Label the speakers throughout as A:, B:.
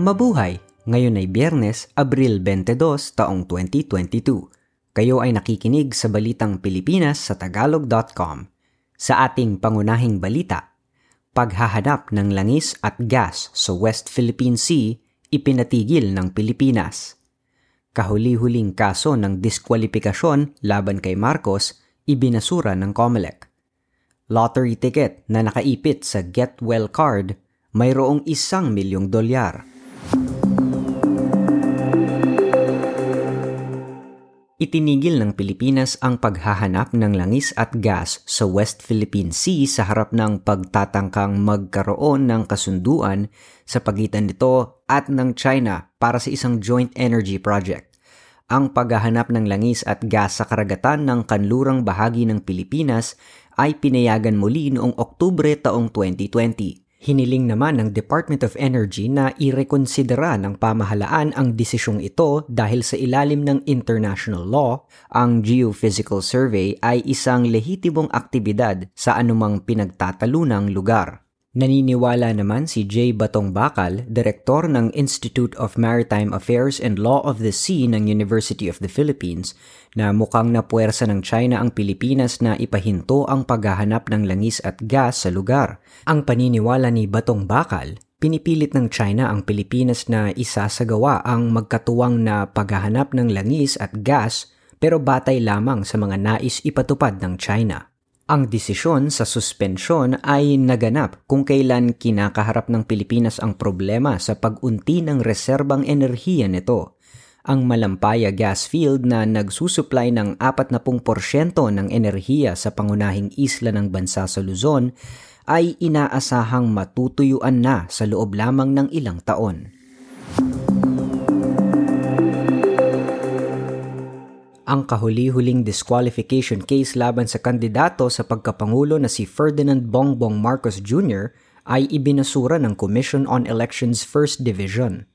A: Mabuhay! Ngayon ay Biyernes, Abril 22, taong 2022. Kayo ay nakikinig sa Balitang Pilipinas sa Tagalog.com. Sa ating pangunahing balita, paghahanap ng langis at gas sa West Philippine Sea ipinatigil ng Pilipinas. Kahuli-huling kaso ng diskwalifikasyon laban kay Marcos ibinasura ng COMELEC. Lottery ticket na nakaipit sa Get Well card mayroong isang milyong dolyar. Itinigil ng Pilipinas ang paghahanap ng langis at gas sa West Philippine Sea sa harap ng pagtatangkang magkaroon ng kasunduan sa pagitan nito at ng China para sa isang joint energy project. Ang paghahanap ng langis at gas sa karagatan ng kanlurang bahagi ng Pilipinas ay pinayagan muli noong Oktubre taong 2020. Hiniling naman ng Department of Energy na irekonsidera ng pamahalaan ang desisyong ito dahil sa ilalim ng international law, ang geophysical survey ay isang lehitimong aktibidad sa anumang pinagtatalunang lugar. Naniniwala naman si J. Batong Bakal, direktor ng Institute of Maritime Affairs and Law of the Sea ng University of the Philippines, na mukhang napuwersa ng China ang Pilipinas na ipahinto ang paghahanap ng langis at gas sa lugar. Ang paniniwala ni Batong Bakal, pinipilit ng China ang Pilipinas na isasagawa ang magkatuwang na paghahanap ng langis at gas pero batay lamang sa mga nais ipatupad ng China. Ang desisyon sa suspensyon ay naganap kung kailan kinakaharap ng Pilipinas ang problema sa pag-unti ng reserbang enerhiya nito. Ang Malampaya gas field na nagsusupply ng 40% ng enerhiya sa pangunahing isla ng bansa sa Luzon ay inaasahang matutuyuan na sa loob lamang ng ilang taon. Ang kahuli-huling disqualification case laban sa kandidato sa pagkapangulo na si Ferdinand Bongbong Marcos Jr. ay ibinasura ng Commission on Elections First Division.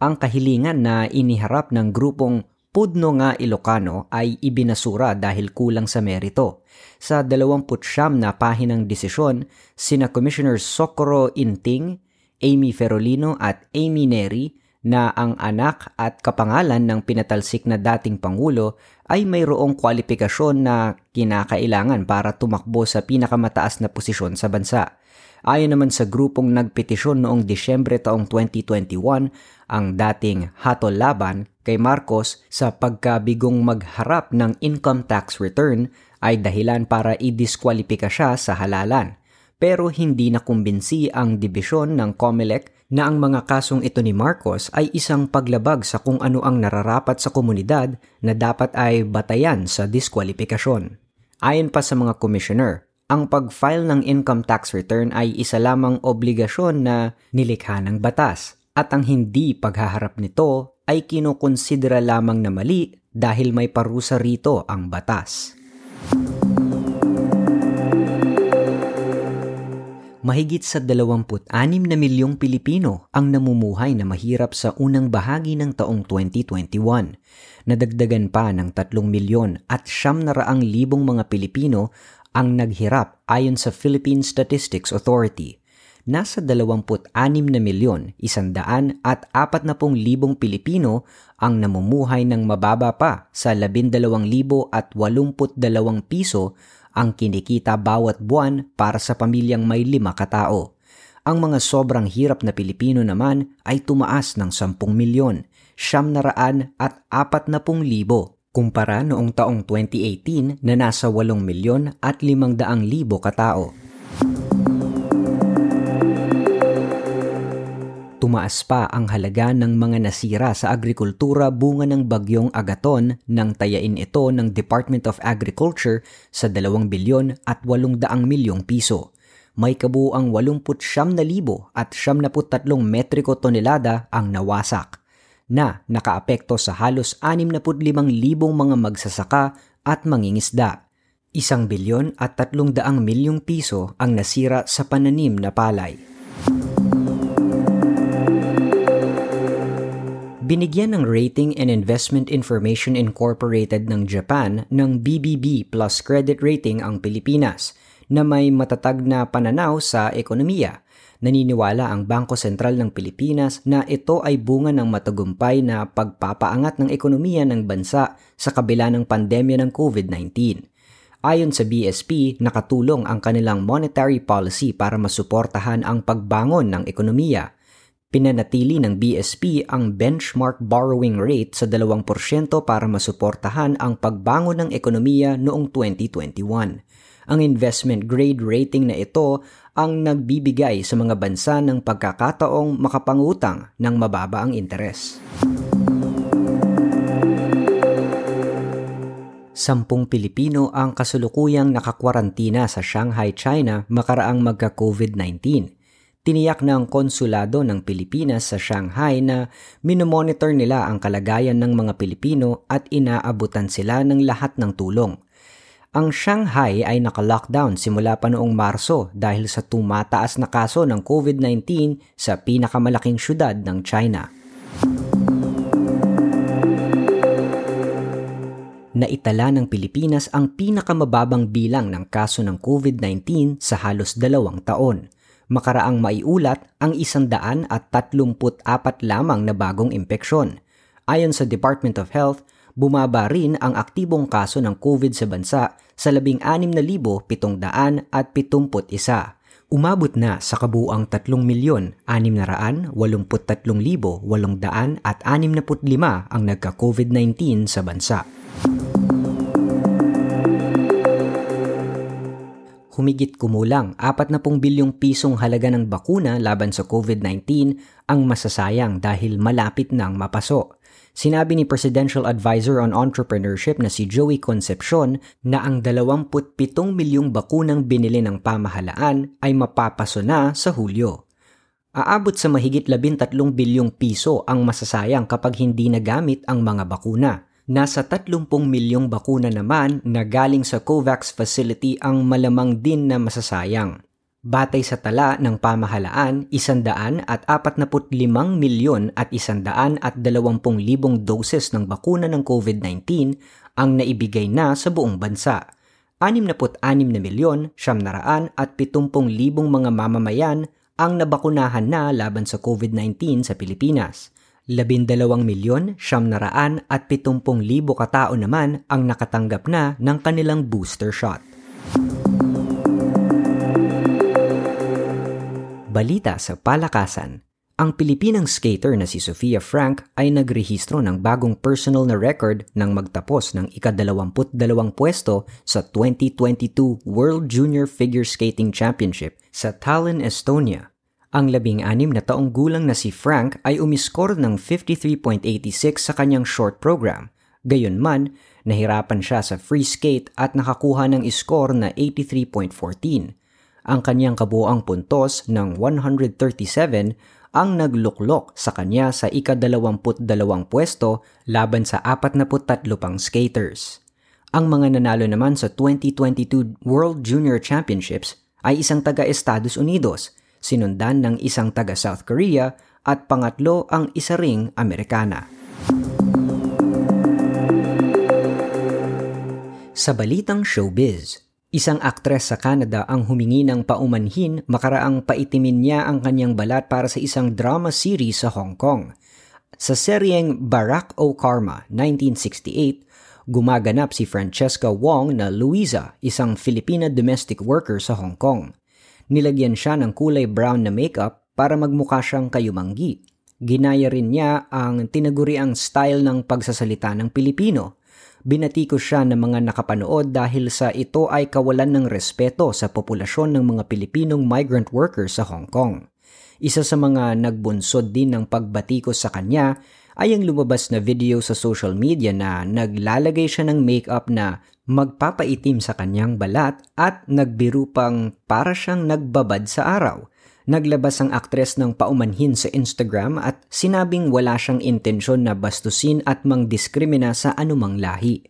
A: Ang kahilingan na iniharap ng grupong Pudno nga Ilocano ay ibinasura dahil kulang sa merito. Sa 29 na pahinang desisyon, sina Commissioners Socorro Inting, Amy Ferolino at Amy Neri na ang anak at kapangalan ng pinatalsik na dating Pangulo ay mayroong kwalifikasyon na kinakailangan para tumakbo sa pinakamataas na posisyon sa bansa. Ayon naman sa grupong nagpetisyon noong Disyembre taong 2021, ang dating hatol laban kay Marcos sa pagkabigong magharap ng income tax return ay dahilan para idiskwalipika siya sa halalan. Pero hindi nakumbinsi ang dibisyon ng COMELEC na ang mga kasong ito ni Marcos ay isang paglabag sa kung ano ang nararapat sa komunidad na dapat ay batayan sa diskwalifikasyon. Ayon pa sa mga commissioner, ang pag-file ng income tax return ay isa lamang obligasyon na nilikha ng batas at ang hindi paghaharap nito ay kinukonsidera lamang na mali dahil may parusa rito ang batas. Mahigit sa 26 na milyong Pilipino ang namumuhay na mahirap sa unang bahagi ng taong 2021. Nadagdagan pa ng 3 milyon at siyam na raang libong mga Pilipino ang naghirap ayon sa Philippine Statistics Authority. Nasa 26 na milyon, isandaan at 40 libong Pilipino ang namumuhay ng mababa pa sa 12,082 piso ang kinikita bawat buwan para sa pamilyang may lima katao. Ang mga sobrang hirap na Pilipino naman ay tumaas ng 10 milyon, siyam na raan at apat na pung libo kumpara noong taong 2018 na nasa 8 milyon at 500 libo katao. Tumaas pa ang halaga ng mga nasira sa agrikultura bunga ng bagyong Agaton nang tayain ito ng Department of Agriculture sa 2 bilyon at 800 milyong piso. May kabuang 89,000 at 73 metriko tonelada ang nawasak na nakaapekto sa halos 65,000 mga magsasaka at mangingisda. Isang bilyon at 300 milyong piso ang nasira sa pananim na palay. Binigyan ng Rating and Investment Information Incorporated ng Japan ng BBB plus credit rating ang Pilipinas na may matatag na pananaw sa ekonomiya. Naniniwala ang Bangko Sentral ng Pilipinas na ito ay bunga ng matagumpay na pagpapaangat ng ekonomiya ng bansa sa kabila ng pandemya ng COVID-19. Ayon sa BSP, nakatulong ang kanilang monetary policy para masuportahan ang pagbangon ng ekonomiya. Pinanatili ng BSP ang benchmark borrowing rate sa 2% para masuportahan ang pagbangon ng ekonomiya noong 2021. Ang investment grade rating na ito ang nagbibigay sa mga bansa ng pagkakataong makapangutang ng mababa ang interes. Sampung Pilipino ang kasulukuyang nakakwarantina sa Shanghai, China makaraang magka-COVID-19. Tiniyak ng konsulado ng Pilipinas sa Shanghai na minomonitor nila ang kalagayan ng mga Pilipino at inaabutan sila ng lahat ng tulong. Ang Shanghai ay naka-lockdown simula pa noong Marso dahil sa tumataas na kaso ng COVID-19 sa pinakamalaking syudad ng China. naitala ng Pilipinas ang pinakamababang bilang ng kaso ng COVID-19 sa halos dalawang taon. Makaraang maiulat ang isandaan at tatlumput apat lamang na bagong impeksyon. Ayon sa Department of Health, bumaba rin ang aktibong kaso ng COVID sa bansa sa 16,771. Umabot na sa kabuang 3,683,865 at 65 ang nagka-COVID-19 sa bansa. Humigit kumulang 40 bilyong pisong halaga ng bakuna laban sa COVID-19 ang masasayang dahil malapit nang mapaso. Sinabi ni Presidential Advisor on Entrepreneurship na si Joey Concepcion na ang 27 milyong bakunang binili ng pamahalaan ay mapapaso na sa Hulyo. Aabot sa mahigit 13 bilyong piso ang masasayang kapag hindi nagamit ang mga bakuna. Nasa 30 milyong bakuna naman na galing sa COVAX facility ang malamang din na masasayang. Batay sa tala ng pamahalaan, isandaan at 45 milyon at isandaan at 20 libong doses ng bakuna ng COVID-19 ang naibigay na sa buong bansa. 66 na milyon, siyam naraan at 70 libong mga mamamayan ang nabakunahan na laban sa COVID-19 sa Pilipinas. 12 milyon, siyam naraan at 70 libo katao naman ang nakatanggap na ng kanilang booster shot. Balita sa palakasan, ang Pilipinang skater na si Sofia Frank ay nagrehistro ng bagong personal na record nang magtapos ng ika-22 pwesto sa 2022 World Junior Figure Skating Championship sa Tallinn, Estonia ang labing-anim na taong gulang na si Frank ay umiskor ng 53.86 sa kanyang short program. Gayunman, nahirapan siya sa free skate at nakakuha ng iskor na 83.14. Ang kanyang kabuang puntos ng 137 ang nagluklok sa kanya sa ika-22 pwesto laban sa 43 pang skaters. Ang mga nanalo naman sa 2022 World Junior Championships ay isang taga Estados Unidos – sinundan ng isang taga South Korea at pangatlo ang isa ring Amerikana. Sa balitang showbiz, isang aktres sa Canada ang humingi ng paumanhin makaraang paitimin niya ang kanyang balat para sa isang drama series sa Hong Kong. Sa seryeng Barack O Karma 1968, gumaganap si Francesca Wong na Luisa, isang Filipina domestic worker sa Hong Kong. Nilagyan siya ng kulay brown na makeup para magmukha siyang kayumanggi. Ginaya rin niya ang tinaguriang style ng pagsasalita ng Pilipino. Binatikos siya ng mga nakapanood dahil sa ito ay kawalan ng respeto sa populasyon ng mga Pilipinong migrant workers sa Hong Kong. Isa sa mga nagbunsod din ng pagbatikos sa kanya ay ang lumabas na video sa social media na naglalagay siya ng makeup na magpapaitim sa kanyang balat at nagbiru pang para siyang nagbabad sa araw. Naglabas ang aktres ng paumanhin sa Instagram at sinabing wala siyang intensyon na bastusin at mangdiskrimina sa anumang lahi.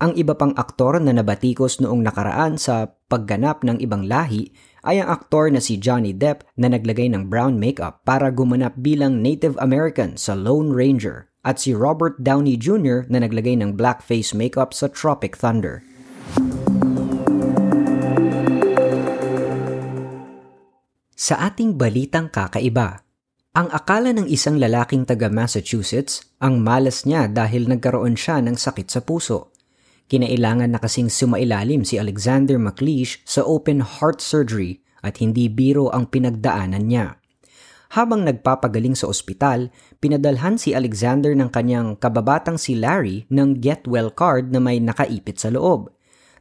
A: Ang iba pang aktor na nabatikos noong nakaraan sa pagganap ng ibang lahi ay ang aktor na si Johnny Depp na naglagay ng brown makeup para gumanap bilang Native American sa Lone Ranger at si Robert Downey Jr. na naglagay ng blackface makeup sa Tropic Thunder. Sa ating balitang kakaiba, ang akala ng isang lalaking taga Massachusetts, ang malas niya dahil nagkaroon siya ng sakit sa puso. Kinailangan na kasing sumailalim si Alexander McLeish sa open heart surgery at hindi biro ang pinagdaanan niya. Habang nagpapagaling sa ospital, pinadalhan si Alexander ng kanyang kababatang si Larry ng get well card na may nakaipit sa loob.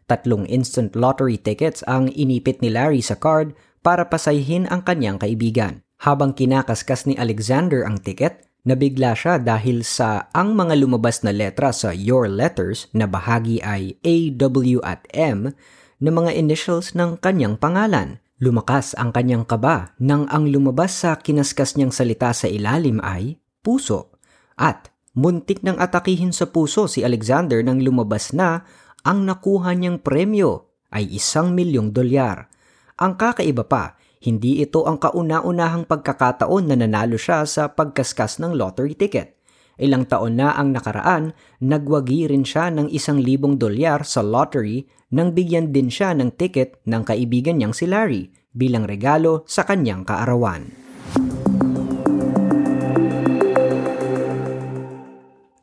A: Tatlong instant lottery tickets ang inipit ni Larry sa card para pasahin ang kanyang kaibigan. Habang kinakaskas ni Alexander ang ticket, nabigla siya dahil sa ang mga lumabas na letra sa your letters na bahagi ay A, W at M na mga initials ng kanyang pangalan. Lumakas ang kanyang kaba nang ang lumabas sa kinaskas niyang salita sa ilalim ay puso. At muntik nang atakihin sa puso si Alexander nang lumabas na ang nakuha niyang premyo ay isang milyong dolyar. Ang kakaiba pa, hindi ito ang kauna-unahang pagkakataon na nanalo siya sa pagkaskas ng lottery ticket. Ilang taon na ang nakaraan, nagwagi rin siya ng isang libong dolyar sa lottery nang bigyan din siya ng ticket ng kaibigan niyang si Larry bilang regalo sa kanyang kaarawan.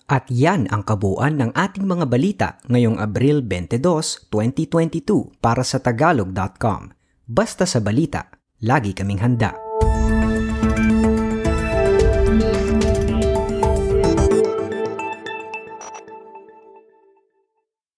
A: At yan ang kabuuan ng ating mga balita ngayong Abril 22, 2022 para sa tagalog.com. Basta sa balita, lagi kaming handa.